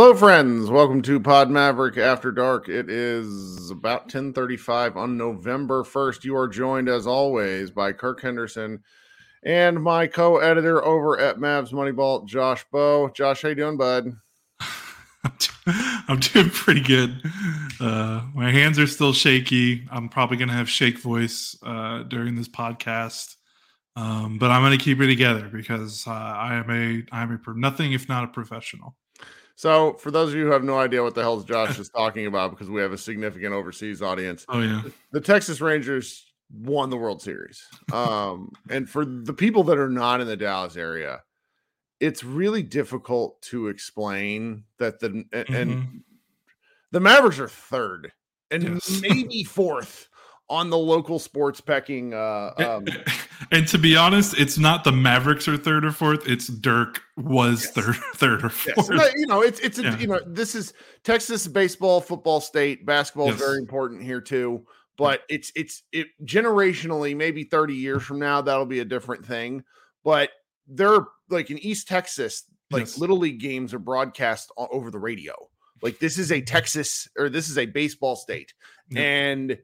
Hello, friends. Welcome to Pod Maverick After Dark. It is about 1035 on November 1st. You are joined, as always, by Kirk Henderson and my co-editor over at Mavs Moneyball, Josh Bowe. Josh, how you doing, bud? I'm doing pretty good. Uh, my hands are still shaky. I'm probably going to have shake voice uh, during this podcast, um, but I'm going to keep it together because uh, I am a I am a nothing if not a professional. So, for those of you who have no idea what the hell Josh is talking about, because we have a significant overseas audience, oh yeah, the Texas Rangers won the World Series. Um, and for the people that are not in the Dallas area, it's really difficult to explain that the and, Mm-hmm. the Mavericks are third and Yes. maybe fourth on the local sports pecking. Uh, um, and to be honest, it's not the Mavericks are third or fourth. It's Dirk was Yes. third, third or Yes, fourth. no, you know, it's it's a, Yeah. you know, this is Texas baseball, football state, basketball is very important here too. But it's it's it generationally, maybe 30 years from now, that'll be a different thing. But they're like in East Texas, like Yes. little league games are broadcast over the radio. Like this is a Texas or this is a baseball state. And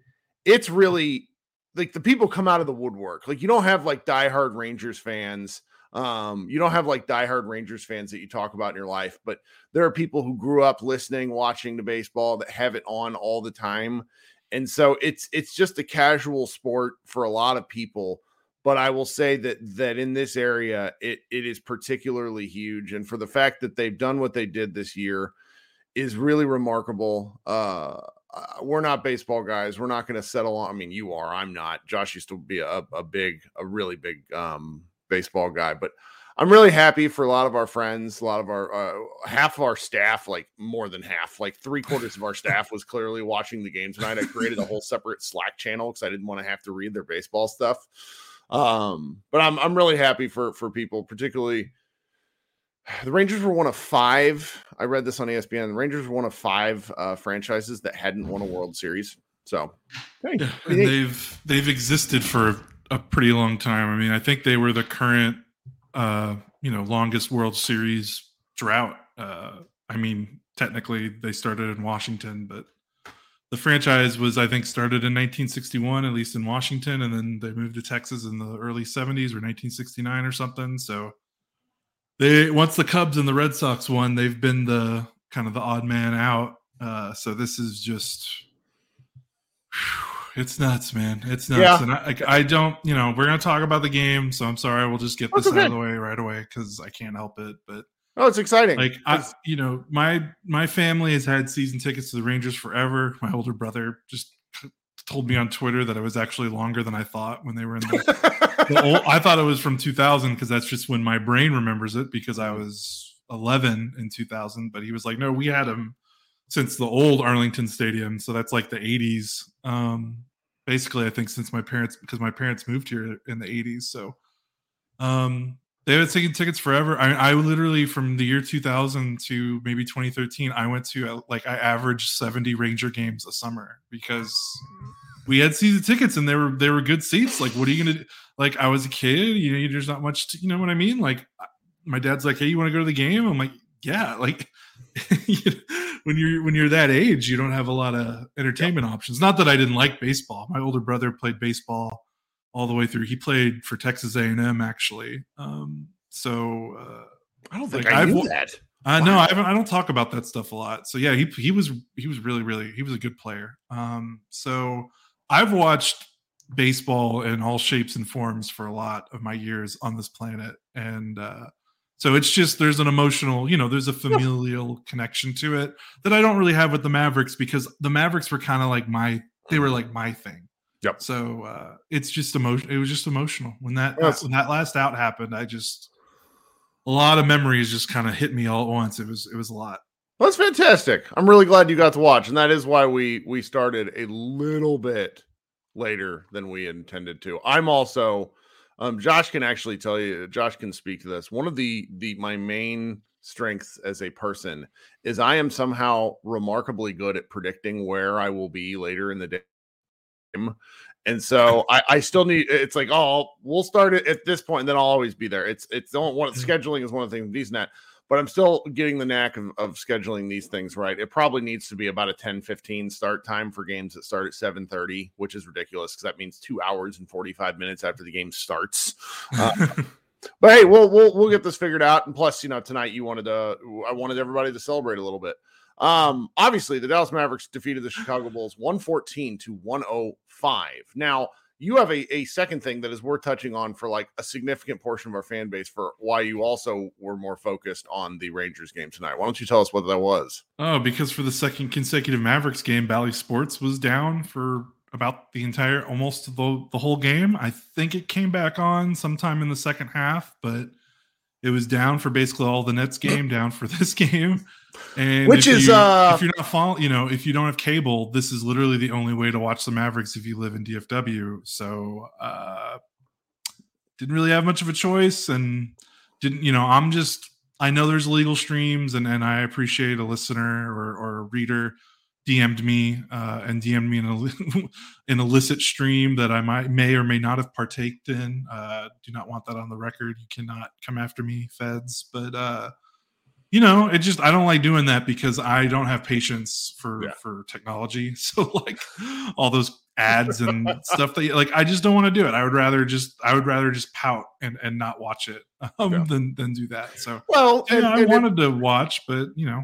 it's really like the people come out of the woodwork. Like you don't have like diehard Rangers fans. Um, you don't have like diehard Rangers fans that you talk about in your life, but there are people who grew up listening, watching the baseball that have it on all the time. And so it's it's just a casual sport for a lot of people. But I will say that that in this area, it it is particularly huge. And for the fact that they've done what they did this year is really remarkable. Uh uh, we're not baseball guys. We're not going to settle on. I mean, you are. I'm not. Josh used to be a, a big, a really big um, baseball guy, but I'm really happy for a lot of our friends, a lot of our uh, half of our staff, like more than half, like three quarters of our staff was clearly watching the game tonight. I created a whole separate Slack channel because I didn't want to have to read their baseball stuff. Um, but I'm I'm really happy for for people, particularly the Rangers were one of five. I read this on ESPN. The Rangers were one of five uh, franchises that hadn't won a World Series. So, hey, Yeah, what do you and they've they've existed for a pretty long time. I mean, I think they were the current, uh, you know, longest World Series drought. Uh, I mean, technically they started in Washington, but the franchise was, I think, started in 1961, at least in Washington, and then they moved to Texas in the early 70s or 1969 or something. So they once the Cubs and the Red Sox won, they've been the kind of the odd man out. Uh, so this is just it's nuts, man. It's nuts, Yeah. and I, I, I don't, you know, we're gonna talk about the game, so I'm sorry. We'll just get That's this out of the way right away because I can't help it. But Oh, it's exciting. like, I, you know, my my family has had season tickets to the Rangers forever. My older brother just told me on Twitter that it was actually longer than I thought when they were in the old, I thought it was from 2000 because that's just when my brain remembers it because I was 11 in 2000. But he was like, no, we had him since the old Arlington Stadium, so that's like the 80s. Um, basically, I think since my parents because my parents moved here in the 80s, so um, they had taken tickets forever. I, I literally from the year 2000 to maybe 2013, I went to uh, like I averaged 70 Ranger games a summer because we had season tickets and they were they were good seats. Like, what are you gonna do? Like, I was a kid, you know, there's not much, to, you know what I mean? Like, my dad's like, hey, you want to go to the game? I'm like, yeah. Like, when you're when you're that age, you don't have a lot of entertainment options. Not that I didn't like baseball. My older brother played baseball all the way through. He played for Texas A&M actually. Um, so uh, I don't think like, I knew I've, that. I uh, know I, I don't talk about that stuff a lot. So yeah, he he was he was really really he was a good player. Um, so I've watched baseball in all shapes and forms for a lot of my years on this planet, and uh, so it's just there's an emotional, you know, there's a familial connection to it that I don't really have with the Mavericks because the Mavericks were kind of like my they were like my thing. Yep. So uh, it's just emotion. It was just emotional when that yes. when that last out happened. I just a lot of memories just kind of hit me all at once. It was it was a lot. Well, that's fantastic. I'm really glad you got to watch, and that is why we we started a little bit later than we intended to. I'm also um, Josh can actually tell you. Josh can speak to this. One of the the my main strengths as a person is I am somehow remarkably good at predicting where I will be later in the day and so I, I, still need it's like, oh, we'll start it at this point, and then I'll always be there. It's it's the one mm-hmm. scheduling is one of the things these net, but I'm still getting the knack of, of scheduling these things right. It probably needs to be about a 10 15 start time for games that start at 7 30, which is ridiculous because that means two hours and 45 minutes after the game starts. Uh, but hey, we'll we'll we'll get this figured out. And plus, you know, tonight you wanted to I wanted everybody to celebrate a little bit. Um, obviously, the Dallas Mavericks defeated the Chicago Bulls 114 to 105. Now, you have a, a second thing that is worth touching on for like a significant portion of our fan base for why you also were more focused on the Rangers game tonight. Why don't you tell us what that was? Oh, because for the second consecutive Mavericks game, Bally Sports was down for about the entire almost the, the whole game. I think it came back on sometime in the second half, but it was down for basically all the Nets game, down for this game. And which is you, uh if you're not following, you know, if you don't have cable, this is literally the only way to watch the Mavericks if you live in DFW. So uh didn't really have much of a choice and didn't, you know, I'm just I know there's legal streams and and I appreciate a listener or or a reader DM'd me uh, and DM'd me in a, an illicit stream that I might may or may not have partaked in. Uh, do not want that on the record. You cannot come after me, feds. But uh, you know, it just I don't like doing that because I don't have patience for yeah. for technology. So like all those ads and stuff that like I just don't want to do it. I would rather just I would rather just pout and and not watch it um, yeah. than than do that. So well, yeah, and, I and wanted it, to watch, but you know,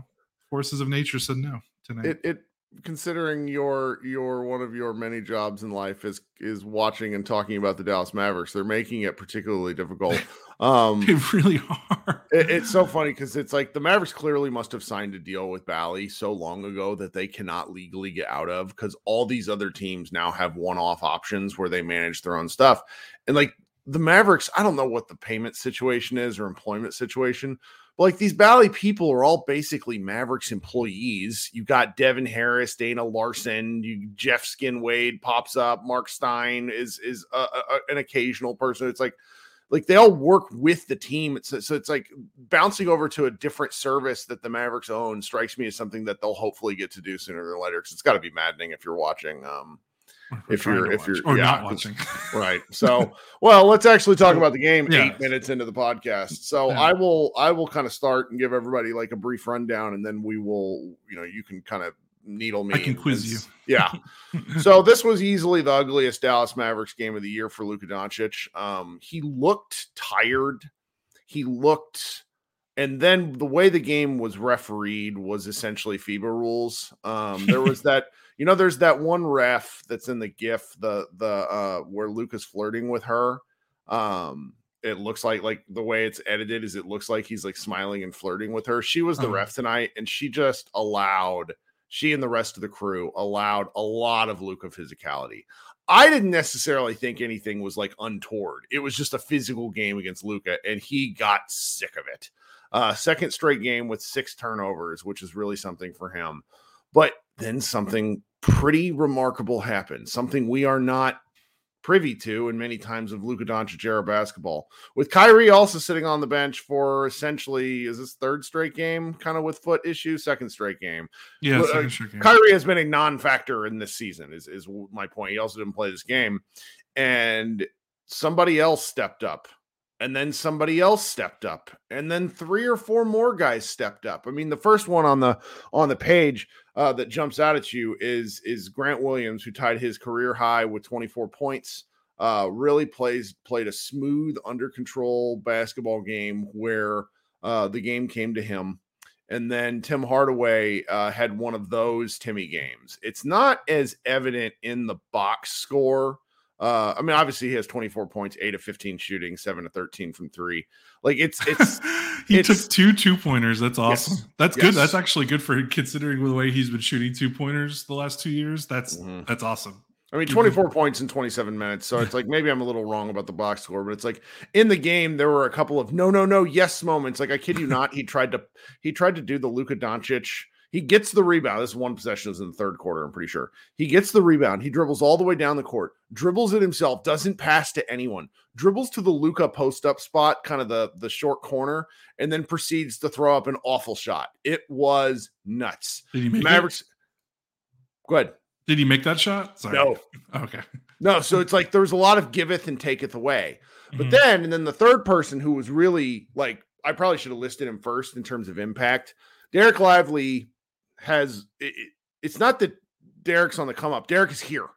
forces of nature said no tonight. It it considering your your one of your many jobs in life is is watching and talking about the Dallas Mavericks, they're making it particularly difficult. Um, they really are. it, it's so funny because it's like the Mavericks clearly must have signed a deal with Bally so long ago that they cannot legally get out of because all these other teams now have one-off options where they manage their own stuff, and like the Mavericks, I don't know what the payment situation is or employment situation, but like these Bally people are all basically Mavericks employees. You got Devin Harris, Dana Larson, you Jeff Skin Wade pops up, Mark Stein is is a, a, an occasional person. It's like like they all work with the team. It's, so it's like bouncing over to a different service that the Mavericks own strikes me as something that they'll hopefully get to do sooner than later. Because it's got to be maddening if you're watching. Um, if you're if you're or yeah, not watching. right. So well let's actually talk about the game yeah. eight minutes into the podcast. So yeah. i will i will kind of start and give everybody like a brief rundown and then we will you know you can kind of needle me i can quiz you. Yeah. So this was easily the ugliest dallas mavericks game of the year for luka doncic. Um he looked tired. He looked and then the way the game was refereed was essentially FIBA rules. Um, there was that you know, there's that one ref that's in the GIF, the the uh where Luka's flirting with her. Um, it looks like like the way it's edited is it looks like he's like smiling and flirting with her. She was the uh-huh. ref tonight, and she just allowed she and the rest of the crew allowed a lot of Luka physicality. I didn't necessarily think anything was like untoward. It was just a physical game against Luka, and he got sick of it. Uh, second straight game with six turnovers, which is really something for him. But then something pretty remarkable happened, something we are not privy to in many times of Luka Doncic era basketball. With Kyrie also sitting on the bench for essentially is this third straight game, kind of with foot issue, second straight game. Yeah, uh, game. Kyrie has been a non-factor in this season. Is is my point? He also didn't play this game, and somebody else stepped up and then somebody else stepped up and then three or four more guys stepped up. I mean the first one on the on the page uh, that jumps out at you is is grant williams who tied his career high with 24 points. Uh, really plays played a smooth under control basketball game where uh, the game came to him. And then tim hardaway uh, had one of those timmy games. It's not as evident in the box score uh, I mean, obviously he has 24 points, eight of 15 shooting, seven to 13 from three. Like it's it's he it's, took two two pointers. That's awesome. Yes, that's yes. good. That's actually good for considering the way he's been shooting two pointers the last two years. That's mm-hmm. that's awesome. I mean, 24 points in 27 minutes. So it's like maybe I'm a little wrong about the box score, but it's like in the game there were a couple of no, no, no, yes moments. Like I kid you not, he tried to he tried to do the Luka Doncic he gets the rebound. This is one possession is in the third quarter, I'm pretty sure. He gets the rebound. He dribbles all the way down the court, dribbles it himself, doesn't pass to anyone, dribbles to the Luka post up spot, kind of the, the short corner, and then proceeds to throw up an awful shot. It was nuts. Did he make Mavericks? It? Go ahead. Did he make that shot? Sorry. No. Okay. No, so it's like there was a lot of giveth and taketh away. But mm-hmm. then, and then the third person who was really like, I probably should have listed him first in terms of impact. Dereck Lively has it, it's not that Dereck's on the come up. Dereck is here.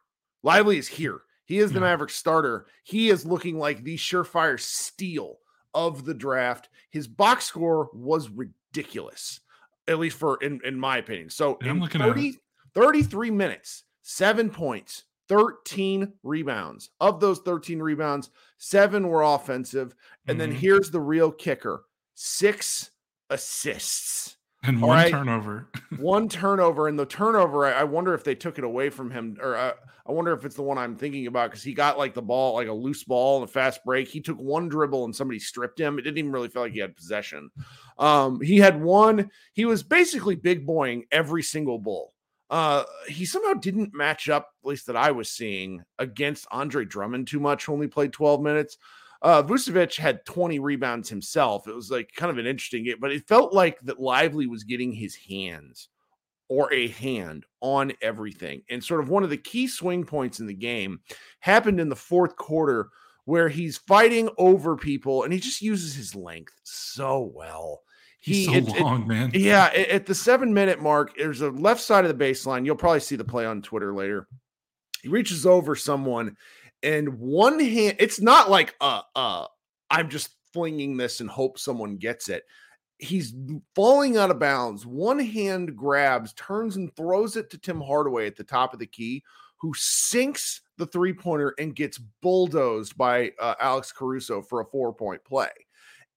Lively is here. He is the. Maverick starter. He is looking like the surefire steal of the draft. His box score was ridiculous, at least for in, in my opinion. So yeah, in 30, 33 minutes, seven points, 13 rebounds. Of those 13 rebounds, seven were offensive. And mm-hmm. then here's the real kicker six assists. And one right? turnover. one turnover. And the turnover, I, I, wonder if they took it away from him, or uh, I wonder if it's the one I'm thinking about because he got like the ball, like a loose ball and a fast break. He took one dribble and somebody stripped him. It didn't even really feel like he had possession. Um, he had one, he was basically big boying every single bull. Uh, he somehow didn't match up, at least that I was seeing, against Andre Drummond too much, only played 12 minutes. Uh, Vucevic had 20 rebounds himself. It was like kind of an interesting game, but it felt like that Lively was getting his hands or a hand on everything. And sort of one of the key swing points in the game happened in the fourth quarter where he's fighting over people and he just uses his length so well. He, he's so it, long, it, man. Yeah, at the seven minute mark, there's a left side of the baseline. You'll probably see the play on Twitter later. He reaches over someone and one hand it's not like uh uh i'm just flinging this and hope someone gets it. He's falling out of bounds. One hand grabs turns and throws it to tim hardaway at the top of the key who sinks the three pointer and gets bulldozed by uh, alex caruso for a four point play.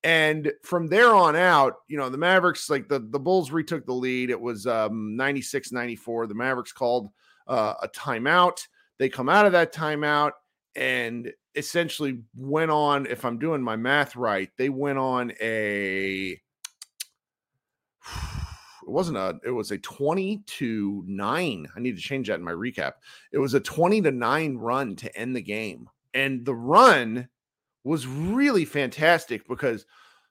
And from there on out you know the mavericks like the the bulls retook the lead. It was um 96 94 the mavericks called uh, a timeout. They come out of that timeout and essentially went on if i'm doing my math right they went on a it wasn't a it was a 20 to 9 i need to change that in my recap. It was a 20 to 9 run to end the game and the run was really fantastic because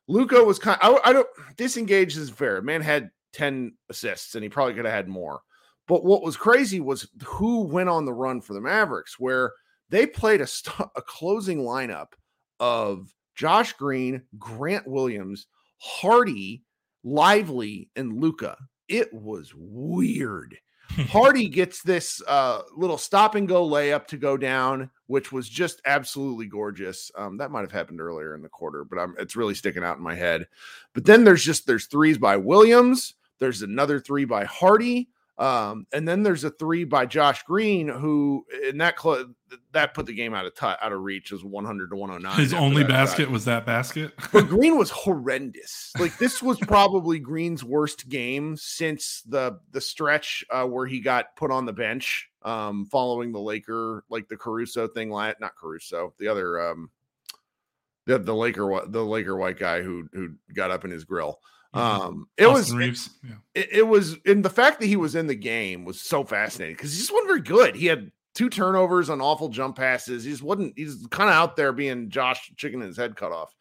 luka was kind I, I don't disengage is fair man had 10 assists and he probably could have had more but what was crazy was who went on the run for the mavericks where they played a, st- a closing lineup of Josh Green, Grant Williams, Hardy, Lively, and Luka. It was weird. Hardy gets this uh, little stop and go layup to go down, which was just absolutely gorgeous. Um, that might have happened earlier in the quarter, but I'm, it's really sticking out in my head. But then there's just there's threes by Williams. There's another three by Hardy. Um, and then there's a three by Josh Green, who in that cl- that put the game out of t- out of reach was 100 to 109. His only basket shot. was that basket. but Green was horrendous. Like this was probably Green's worst game since the the stretch uh, where he got put on the bench um, following the Laker like the Caruso thing. Not Caruso, the other um, the the Laker the Laker white guy who who got up in his grill. Um, it Austin was it, yeah. it, it, was and the fact that he was in the game was so fascinating because he just wasn't very good. He had two turnovers on awful jump passes. He just wasn't. He's kind of out there being Josh chicken his head cut off,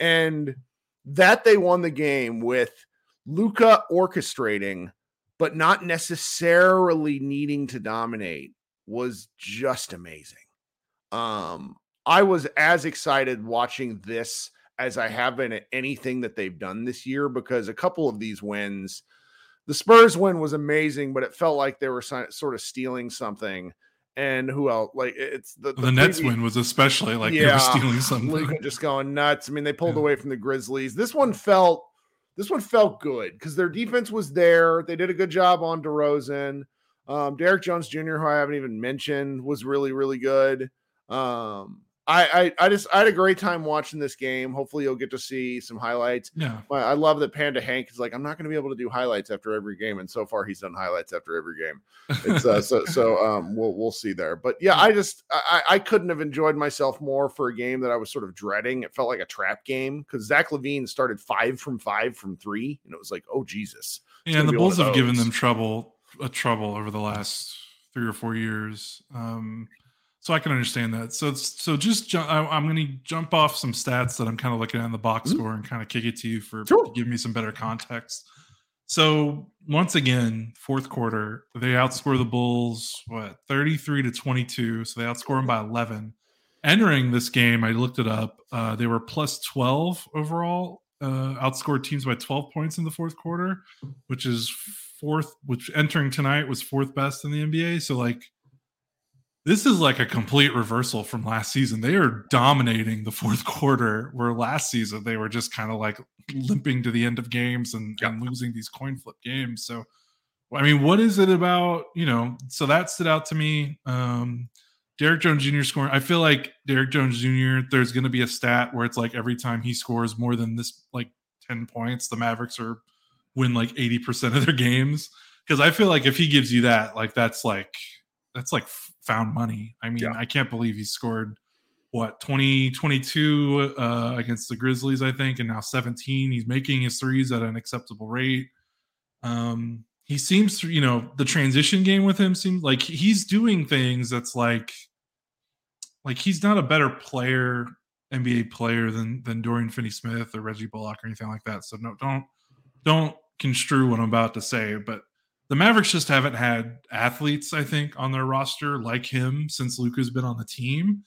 and that they won the game with Luka orchestrating, but not necessarily needing to dominate was just amazing. Um, I was as excited watching this as I have been at anything that they've done this year because a couple of these wins, the Spurs win was amazing, but it felt like they were sort of stealing something. And who else? Like it's the, the, the Nets win was especially like yeah, they were stealing something. just going nuts. I mean, they pulled yeah. away from the Grizzlies. This one felt this one felt good because their defense was there. They did a good job on DeRozan. Um, Derrick Jones Jr., who I haven't even mentioned, was really really good. Um, I, I, I just I had a great time watching this game. Hopefully, you'll get to see some highlights. Yeah, I love that Panda Hank is like, I'm not going to be able to do highlights after every game, and so far he's done highlights after every game. It's uh, so so um we'll we'll see there. But yeah, I just I I couldn't have enjoyed myself more for a game that I was sort of dreading. It felt like a trap game because Zach LaVine started five from five from three, and it was like, oh Jesus. Yeah, and the Bulls have given them trouble a trouble over the last three or four years. Um, so I can understand that. So so just ju- I, am going to jump off some stats that I'm kind of looking at in the box mm-hmm. score and kind of kick it to you for sure. to give me some better context. So once again, fourth quarter, they outscore the Bulls what 33 to 22. So they outscore them by 11. Entering this game, I looked it up. Uh, they were plus 12 overall. Uh, outscored teams by 12 points in the fourth quarter, which is fourth. Which entering tonight was fourth best in the NBA. So like this is like a complete reversal from last season. They are dominating the fourth quarter, where last season they were just kind of like limping to the end of games and, yeah. and losing these coin flip games. So, I mean, what is it about, you know? So that stood out to me. Um, Derrick Jones Jr. scoring. I feel like Derrick Jones Jr. There's going to be a stat where it's like every time he scores more than this, like 10 points, the Mavericks are win like 80% of their games. Because I feel like if he gives you that, like that's like, that's like found money. I mean, yeah. I can't believe he scored what 20 22 uh, against the Grizzlies, I think, and now 17. He's making his threes at an acceptable rate. Um, he seems to, you know, the transition game with him seems like he's doing things that's like, like he's not a better player, NBA player than than Dorian Finney-Smith or Reggie Bullock or anything like that. So no, don't don't construe what I'm about to say, but the Mavericks just haven't had athletes, I think, on their roster like him since Luka's been on the team.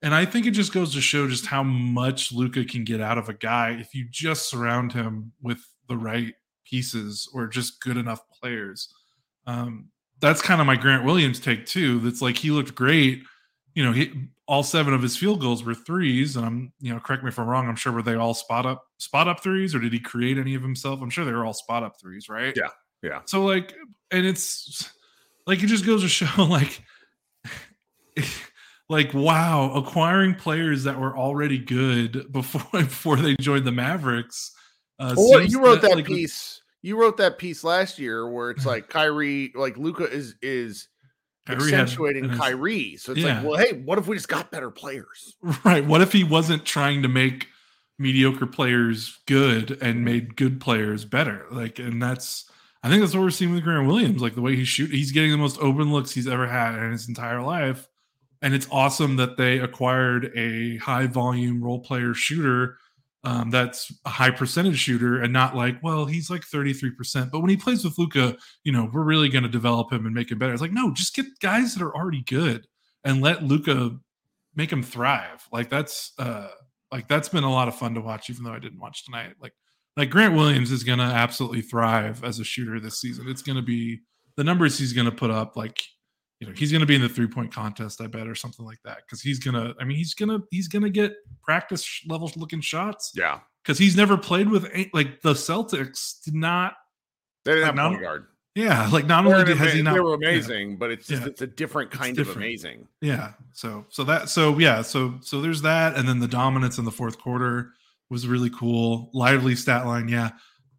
And I think it just goes to show just how much Luka can get out of a guy if you just surround him with the right pieces or just good enough players. Um, that's kind of my Grant Williams take too. That's like he looked great. You know, he, all seven of his field goals were threes, and I'm, you know, correct me if I'm wrong. I'm sure were they all spot up, spot up threes, or did he create any of himself? I'm sure they were all spot up threes, right? Yeah, yeah. So like, and it's like it just goes to show like, like wow, acquiring players that were already good before before they joined the Mavericks. Uh, well, you wrote that, that like, piece. You wrote that piece last year where it's like Kyrie, like Luka is is Kyrie accentuating had, Kyrie. So it's yeah. like, well, hey, what if we just got better players? Right. What if he wasn't trying to make mediocre players good and made good players better? Like, and that's I think that's what we're seeing with Grant Williams. Like the way he shoot, he's getting the most open looks he's ever had in his entire life. And it's awesome that they acquired a high volume role player shooter um, that's a high percentage shooter and not like, well, he's like 33%. But when he plays with Luka, you know, we're really going to develop him and make him better. It's like, no, just get guys that are already good and let Luka make him thrive. Like that's uh like that's been a lot of fun to watch, even though I didn't watch tonight. Like like Grant Williams is going to absolutely thrive as a shooter this season. It's going to be the numbers he's going to put up. Like, you know, he's going to be in the three point contest, I bet, or something like that. Because he's gonna, I mean, he's gonna, he's gonna get practice level looking shots. Yeah, because he's never played with like the Celtics did not. They didn't have point guard. Yeah, like not only They're did, has he not they were amazing, yeah, but it's just Yeah. it's a different kind of amazing. Yeah. So so that so yeah, so so there's that and then the dominance in the fourth quarter was really cool. Lively stat line, yeah.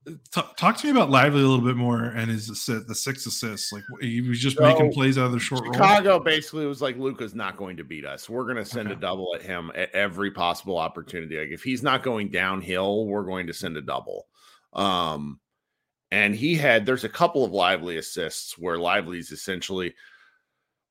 T- talk to me about Lively a little bit more and his assist, the six assists. Like he was just making plays out of the short roll. Chicago basically was like, Luka's not going to beat us. We're going to send Okay. a double at him at every possible opportunity. Like if he's not going downhill, we're going to send a double. Um, and he had there's a couple of lively assists where lively's essentially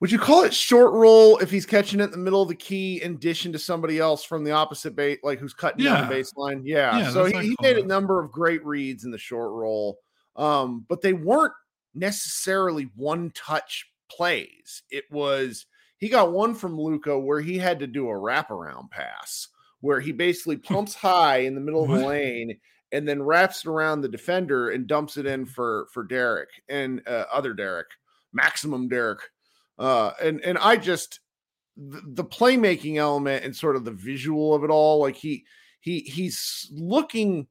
would you call it short roll if he's catching it in the middle of the key in addition to somebody else from the opposite bait, like who's cutting down the Yeah. baseline? Yeah. Yeah, so he, he made a number of great reads in the short roll. Um, but they weren't necessarily one touch plays. It was he got one from Luka where he had to do a wraparound pass where he basically pumps high in the middle of the lane and then wraps it around the defender and dumps it in for for Derek and uh, other Derek, maximum Derek. Uh, and and I just the, the playmaking element and sort of the visual of it all, like he he he's looking.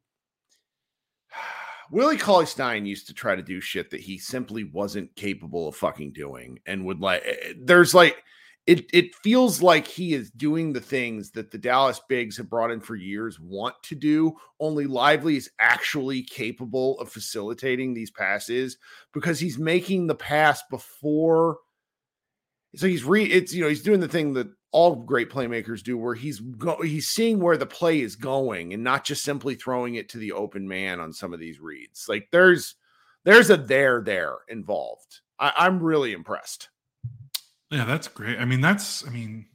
Willie Cauley Stein used to try to do shit that he simply wasn't capable of fucking doing, and would like. eh, There's like it. It feels like he is doing the things that the Dallas Bigs have brought in for years want to do. Only Lively is actually capable of facilitating these passes because he's making the pass before. So he's re. It's you know he's doing the thing that all great playmakers do, where he's go, he's seeing where the play is going and not just simply throwing it to the open man on some of these reads. Like there's there's a there there involved. I, I'm really impressed. Yeah, that's great. I mean, that's I mean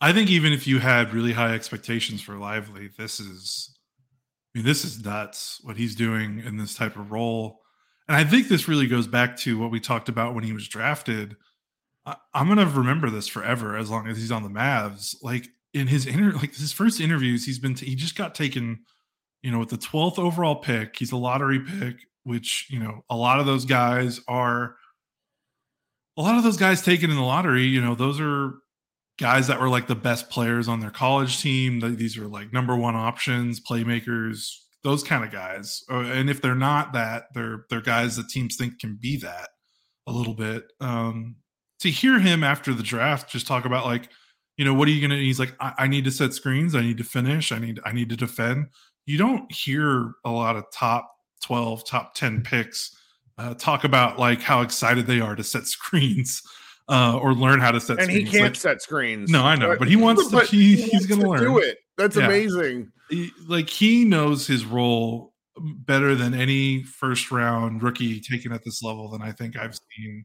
I think even if you had really high expectations for Lively, this is I mean, this is nuts what he's doing in this type of role. And I think this really goes back to what we talked about when he was drafted. I, I'm gonna remember this forever as long as he's on the Mavs. Like in his inter like his first interviews, he's been t- he just got taken, you know, with the 12th overall pick. He's a lottery pick, which you know, a lot of those guys are a lot of those guys taken in the lottery, you know, those are guys that were like the best players on their college team. Th- These are like number one options, playmakers, those kind of guys. Uh, And if they're not that, they're they're guys that teams think can be that a little bit. Um, to hear him after the draft just talk about like, you know, what are you gonna? He's like, I, I need to set screens, I need to finish, I need I need to defend. You don't hear a lot of top twelve, top ten picks uh, talk about like how excited they are to set screens uh, or learn how to set screens. And he can't Like, set screens. No, I know, but he wants to- he- he's gonna to learn. do it. That's Yeah. amazing. he- like he knows his role better than any first round rookie taken at this level than I think I've seen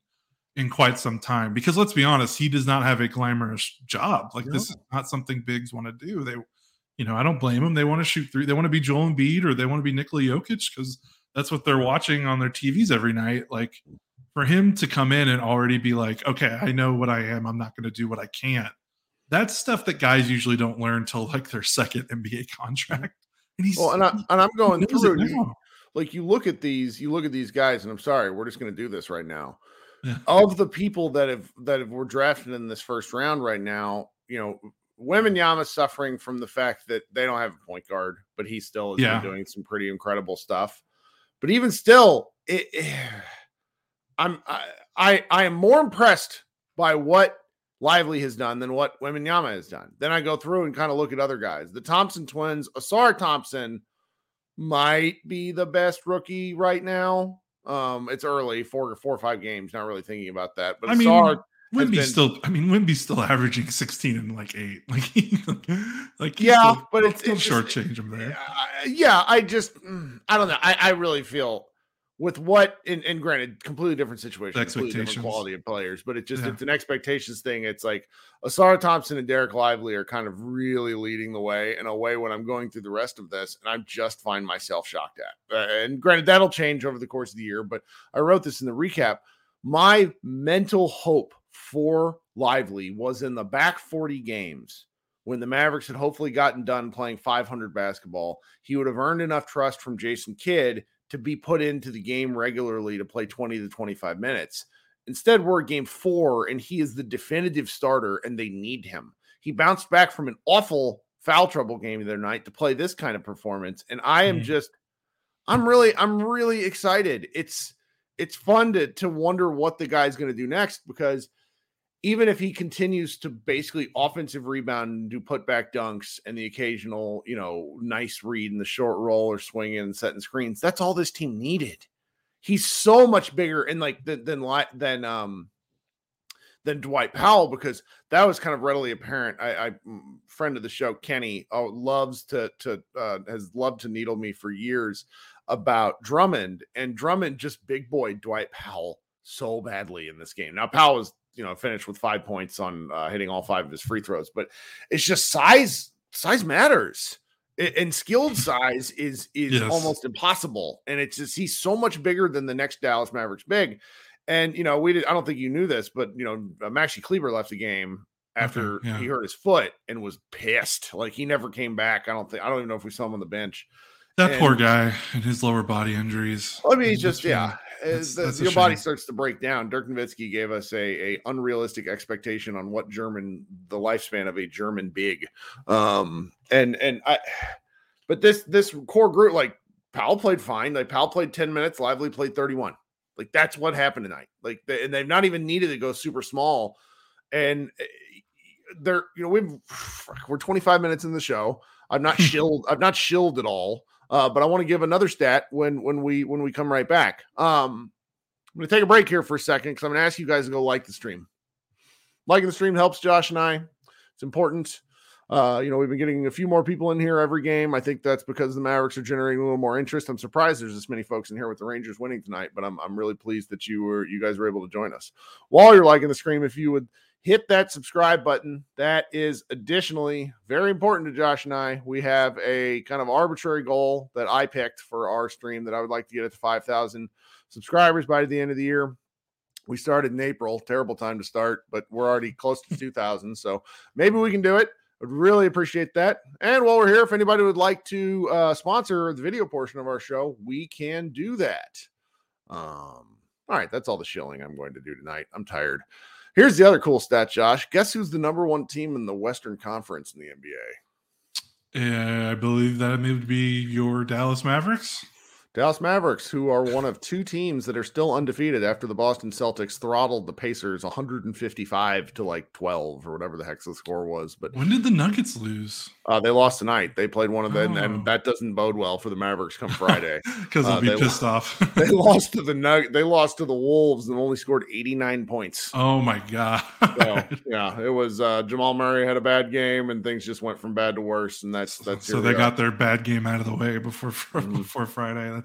in quite some time. Because let's be honest, he does not have a glamorous job. Like this is not something bigs want to do. They, you know, I don't blame them. They want to shoot three. They want to be Joel Embiid or they want to be Nikola Jokic because that's what they're watching on their TVs every night. Like for him to come in and already be like, okay, I know what I am. I'm not going to do what I can't. That's stuff that guys usually don't learn till like their second NBA contract. And he's Well, and, I, and I'm going he knows it through. you- like you look at these, you look at these guys, and I'm sorry, we're just going to do this right now. Of the people that have that have, were drafted in this first round right now, you know, Wembanyama's suffering from the fact that they don't have a point guard, but he still is Yeah. doing some pretty incredible stuff. But even still, it, I'm I, I I am more impressed by what Lively has done than what Wembanyama has done. Then I go through and kind of look at other guys. The Thompson twins, Ausar Thompson might be the best rookie right now. Um, it's early, four four or five games, not really thinking about that. But I mean, has Wemby's been- still. I mean, Wemby's still averaging sixteen and like eight. Like, like Yeah, still- but it's- it's just- shortchange him there. yeah, I- yeah, I just mm, I don't know. I, I really feel with what and, and granted, completely different situation, completely different quality of players, but it just Yeah. it's an expectations thing. It's like Asara Thompson and Dereck Lively are kind of really leading the way in a way when I'm going through the rest of this, and I just find myself shocked at. Uh, and granted, that'll change over the course of the year, but I wrote this in the recap. My mental hope for Lively was in the back 40 games when the Mavericks had hopefully gotten done playing 500 basketball. He would have earned enough trust from Jason Kidd to be put into the game regularly to play 20 to 25 minutes. Instead, we're at game four, and he is the definitive starter, and they need him. He bounced back from an awful foul trouble game the other night to play this kind of performance. And I am just, I'm really, I'm really excited. It's it's fun to to wonder what the guy's going to do next because even if he continues to basically offensive rebound and do putback dunks and the occasional, you know, nice read in the short roll or swinging and setting screens, that's all this team needed. He's so much bigger and like than than than um than Dwight Powell because that was kind of readily apparent. I, I friend of the show Kenny oh, loves to to uh, has loved to needle me for years about Drummond and Drummond just big boy Dwight Powell so badly in this game. Now Powell was you know finished with five points on uh, hitting all five of his free throws, but it's just size. Size matters, and skilled size is is yes. almost impossible. And it's just he's so much bigger than the next Dallas Mavericks big. And you know, we did. I don't think you knew this, but you know, uh, Maxi Kleber left the game after okay, yeah. he hurt his foot and was pissed. Like he never came back. I don't think. I don't even know if we saw him on the bench. That and, poor guy and his lower body injuries. I mean, he's just yeah. That's, that's your body starts to break down. Dirk Nowitzki gave us a, a unrealistic expectation on what German the lifespan of a German big. Um and and I but this this core group like Powell played fine. Like Powell played 10 minutes, Lively played 31. Like that's what happened tonight. Like they, and they've not even needed to go super small. And eh, they're you know we've we're 25 minutes in the show. I'm not shilled. I'm not shilled at all. Uh, but I want to give another stat when when we when we come right back. Um, I'm going to take a break here for a second because I'm going to ask you guys to go like the stream. Liking the stream helps Josh and I. It's important. Uh, you know, we've been getting a few more people in here every game. I think that's because the Mavericks are generating a little more interest. I'm surprised there's this many folks in here with the Rangers winning tonight, but I'm I'm really pleased that you were you guys were able to join us. While you're liking the stream, if you would hit that subscribe button. That is additionally very important to Josh and I. We have a kind of arbitrary goal that I picked for our stream that I would like to get it to 5,000 subscribers by the end of the year. We started in April, terrible time to start, but we're already close to 2,000. So maybe we can do it. I'd really appreciate that. And while we're here, if anybody would like to uh, sponsor the video portion of our show, we can do that. Um, all right, that's all the shilling I'm going to do tonight. I'm tired. Here's the other cool stat, Josh. Guess who's the number one team in the Western Conference in the NBA? I believe that may be your Dallas Mavericks. Dallas Mavericks, who are one of two teams that are still undefeated after the Boston Celtics throttled the Pacers 155 to like 12 or whatever the heck the score was. But when did the Nuggets lose? Uh, they lost tonight. They played one of them, oh. and that doesn't bode well for the Mavericks come Friday because they'll uh, be they pissed off. they lost to the Nug- They lost to the Wolves and only scored 89 points. Oh my god! so, yeah, it was uh, Jamal Murray had a bad game, and things just went from bad to worse. And that's that's so they got their bad game out of the way before mm-hmm. before Friday. That's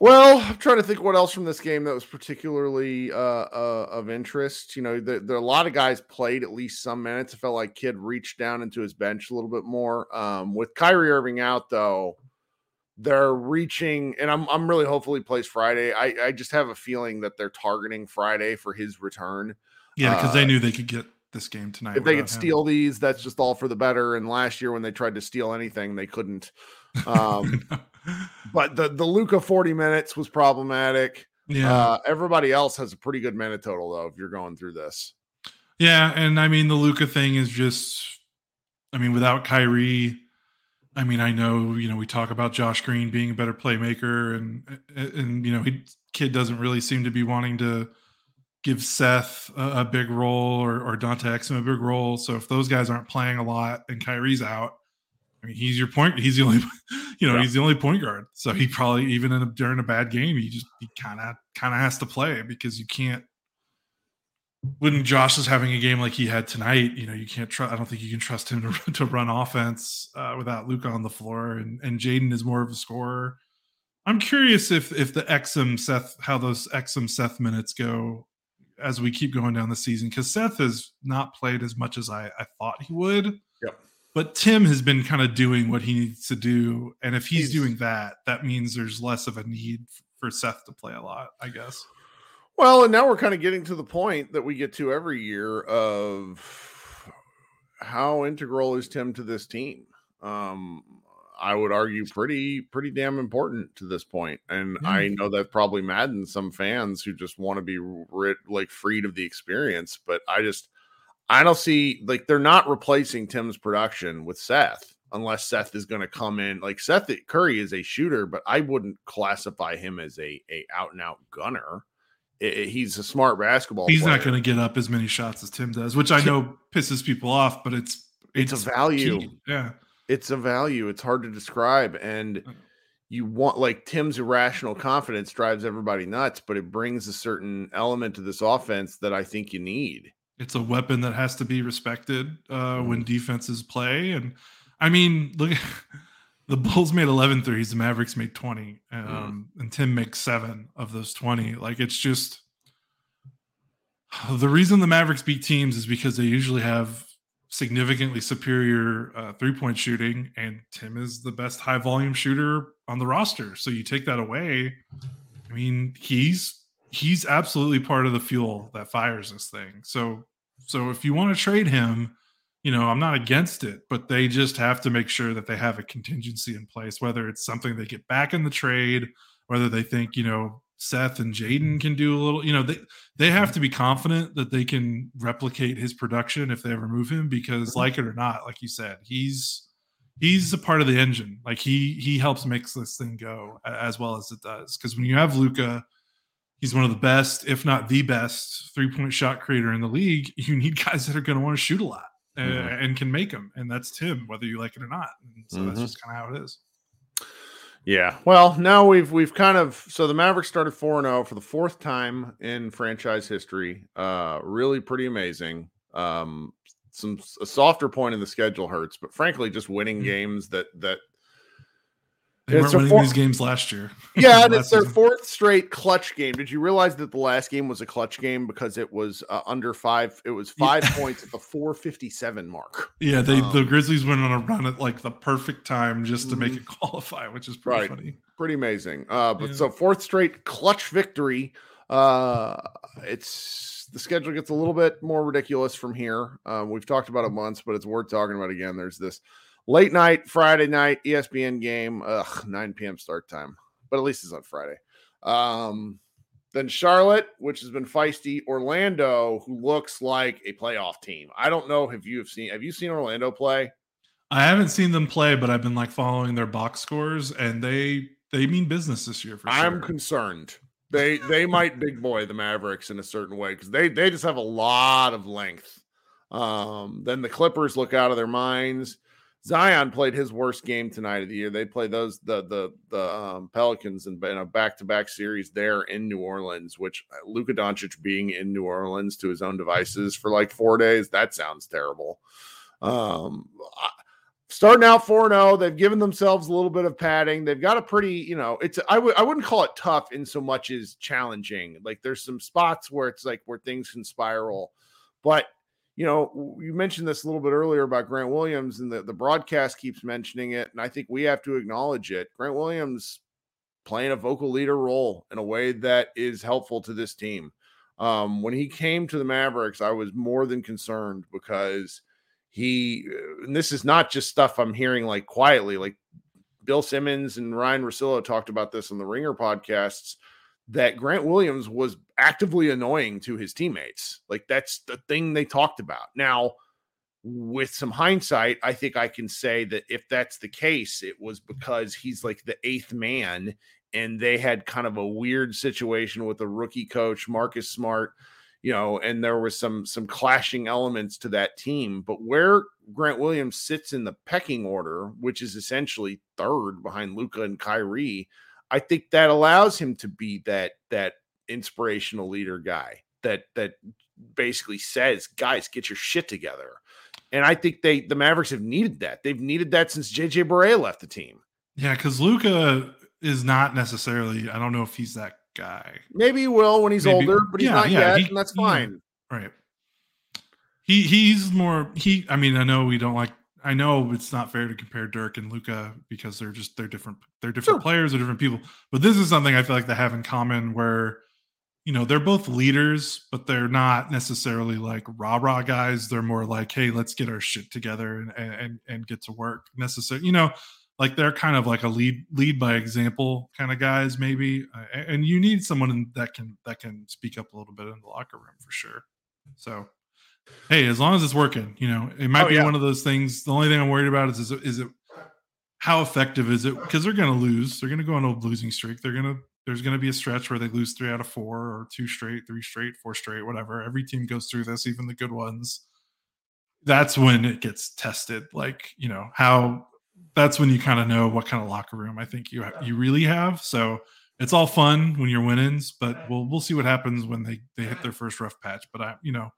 Well, I'm trying to think what else from this game that was particularly uh, uh, of interest. You know, there, there, are a lot of guys played at least some minutes. It felt like Kidd reached down into his bench a little bit more. Um, with Kyrie Irving out, though, they're reaching, and I'm I'm really hopeful he plays Friday. I, I just have a feeling that they're targeting Friday for his return. Yeah, because uh, they knew they could get this game tonight. If they could him. steal these, that's just all for the better. And last year, when they tried to steal anything, they couldn't. Um, but the the Luka 40 minutes was problematic. Yeah. Uh, everybody else has a pretty good minute total though. If you're going through this. Yeah, and I mean the Luka thing is just, I mean, without Kyrie, I mean, I know you know we talk about Josh Green being a better playmaker, and and you know he Kidd doesn't really seem to be wanting to give Seth a, a big role or, or Dante Exum a big role. So if those guys aren't playing a lot and Kyrie's out, I mean, he's your point. He's the only, you know, yeah. he's the only point guard. So he probably even in a, during a bad game, he just he kind of kind of has to play because you can't. When Josh is having a game like he had tonight, you know, you can't trust. I don't think you can trust him to, to run offense uh, without Luka on the floor, and and Jaden is more of a scorer. I'm curious if if the Exum Seth how those Exum Seth minutes go as we keep going down the season because Seth has not played as much as I, I thought he would. Yep. But Tim has been kind of doing what he needs to do, and if he's, he's doing that, that means there's less of a need for Seth to play a lot, I guess. Well, and now we're kind of getting to the point that we get to every year of how integral is Tim to this team. Um, I would argue pretty pretty damn important to this. And mm. I know that probably maddens some fans who just want to be rid, like freed of the experience. But I just I don't see like they're not replacing Tim's production with Seth unless Seth is going to come in. Like Seth Curry is a shooter, but I wouldn't classify him as a a out and out gunner. It, it, he's a smart basketball. He's player. not going to get up as many shots as Tim does, which I know pisses people off, but it's it's, it's a value. Key. Yeah it's a value. It's hard to describe. And uh-huh. you want like Tim's irrational confidence drives everybody nuts, but it brings a certain element to this offense that I think you need. It's a weapon that has to be respected uh, mm-hmm. when defenses play. And I mean, look, the Bulls made 11 threes, the Mavericks made 20, mm-hmm. um, mm. and Tim makes seven of those 20. Like it's just the reason the Mavericks beat teams is because they usually have significantly superior uh, three point shooting, and Tim is the best high volume shooter on the roster. So you take that away. I mean, he's he's absolutely part of the fuel that fires this thing. So so if you want to trade him, you know, I'm not against it, but they just have to make sure that they have a contingency in place, whether it's something they get back in the trade, whether they think, you know, Seth and Jaden can do a little, you know, they they have mm-hmm. to be confident that they can replicate his production if they ever move him because mm-hmm. like it or not, like you said, he's he's a part of the engine. Like he he helps makes this thing go as well as it does. Because when you have Luka, he's one of the best, if not the best, three point shot creator in the league. You need guys that are going to want to shoot a lot and, mm-hmm. and, can make them, and that's Tim, whether you like it or not. And so mm-hmm. that's just kind of how it is. Yeah. Well, now we've we've kind of so the Mavericks started 4 0 for the fourth time in franchise history. Uh really pretty amazing. Um some a softer point in the schedule hurts, but frankly just winning mm-hmm. games that that they weren't winning fourth, these games last year. Yeah, and it's their season. fourth straight clutch game. Did you realize that the last game was a clutch game because it was uh, under five? It was five yeah. points at the 457 mark. Yeah, they um, the Grizzlies went on a run at like the perfect time just to make mm-hmm. it qualify, which is pretty right. funny. Pretty amazing. Uh, but yeah. so fourth straight clutch victory. Uh, it's the schedule gets a little bit more ridiculous from here. Um, we've talked about it once, but it's worth talking about again. There's this Late night, Friday night, ESPN game. Ugh, 9 p.m. start time. But at least it's on Friday. Um, then Charlotte, which has been feisty. Orlando, who looks like a playoff team. I don't know if you have seen. Have you seen Orlando play? I haven't seen them play, but I've been like following their box scores, and they they mean business this year for sure. I'm concerned. They they might big boy the Mavericks in a certain way because they they just have a lot of length. Um, then the Clippers look out of their minds. Zion played his worst game tonight of the year. They play those the the the um, Pelicans in, in a back to back series there in New Orleans. Which uh, Luka Doncic being in New Orleans to his own devices for like four days that sounds terrible. Um, starting out 4-0 they've given themselves a little bit of padding they've got a pretty you know it's I wouldn't call it tough in so much as challenging like there's some spots where it's like where things can spiral but you know you mentioned this a little bit earlier about grant williams and the, the broadcast keeps mentioning it and i think we have to acknowledge it. Grant williams playing a vocal leader role in a way that is helpful to this team. Um, when he came to the mavericks i was more than concerned because he uh, and this is not just stuff i'm hearing like quietly like bill simmons and ryan Russillo talked about this on the ringer podcasts that grant williams was actively annoying to his teammates like that's the thing they talked about now with some hindsight i think i can say that if that's the case it was because he's like the eighth man and they had kind of a weird situation with a rookie coach marcus smart you know, and there was some some clashing elements to that team. But where Grant Williams sits in the pecking order, which is essentially third behind Luka and Kyrie, I think that allows him to be that that inspirational leader guy that that basically says, guys, get your shit together. And I think they the Mavericks have needed that. They've needed that since JJ Barea left the team. Yeah, because Luka is not necessarily, I don't know if he's that guy. Maybe he will when he's Maybe, older, but he's yeah, not yeah, yet, he, and that's fine. Yeah, right. He he's more he. I mean, I know we don't like. I know it's not fair to compare Dirk and Luka because they're just they're different. They're different sure. players. They're different people. But this is something I feel like they have in common where. You know, they're both leaders, but they're not necessarily like rah rah guys. They're more like, hey, let's get our shit together and and and get to work. Necessary, you know, like they're kind of like a lead lead by example kind of guys maybe uh, and you need someone that can that can speak up a little bit in the locker room for sure so hey as long as it's working you know it might oh, be yeah. one of those things the only thing i'm worried about is is it, is it how effective is it because they're going to lose they're going to go on a losing streak they're going to there's going to be a stretch where they lose three out of four or two straight three straight four straight whatever every team goes through this even the good ones that's when it gets tested like you know how that's when you kind of know what kind of locker room I think you you really have. So it's all fun when you're winnings, but we'll we'll see what happens when they they hit their first rough patch. But I you know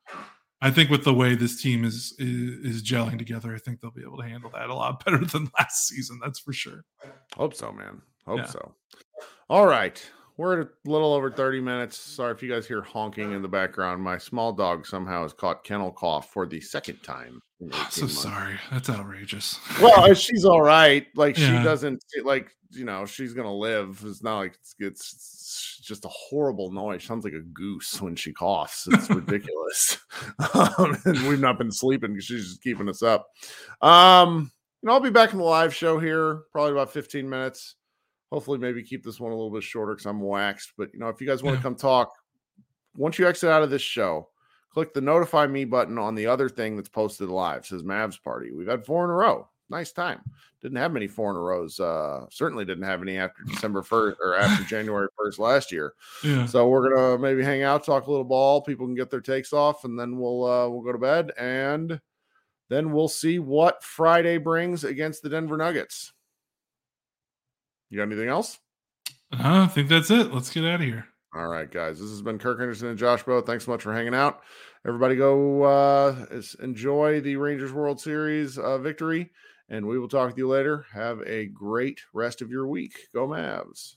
I think with the way this team is, is, is gelling together, I think they'll be able to handle that a lot better than last season. That's for sure. Hope so, man. Hope yeah. so. All right. We're at a little over 30 minutes. Sorry if you guys hear honking in the background. My small dog somehow has caught kennel cough for the second time. so months. sorry. That's outrageous. Well, she's all right. Like yeah. she doesn't like you know she's gonna live. It's not like it's, it's, it's just a horrible noise. Sounds like a goose when she coughs. It's ridiculous. um, and we've not been sleeping because she's just keeping us up. Um, and I'll be back in the live show here probably about 15 minutes hopefully maybe keep this one a little bit shorter because I'm waxed. But you know, if you guys want to yeah. come talk, once you exit out of this show, click the notify me button on the other thing that's posted live. It says Mavs party. We've had four in a row. Nice time. Didn't have many four in a rows. Uh, certainly didn't have any after December first or after January first last year. Yeah. So we're gonna maybe hang out, talk a little ball. People can get their takes off, and then we'll uh, we'll go to bed, and then we'll see what Friday brings against the Denver Nuggets. You got anything else? I think that's it. Let's get out of here. All right, guys. This has been Kirk Henderson and Josh Bowe. Thanks so much for hanging out. Everybody go uh, enjoy the Rangers World Series uh, victory, and we will talk to you later. Have a great rest of your week. Go Mavs.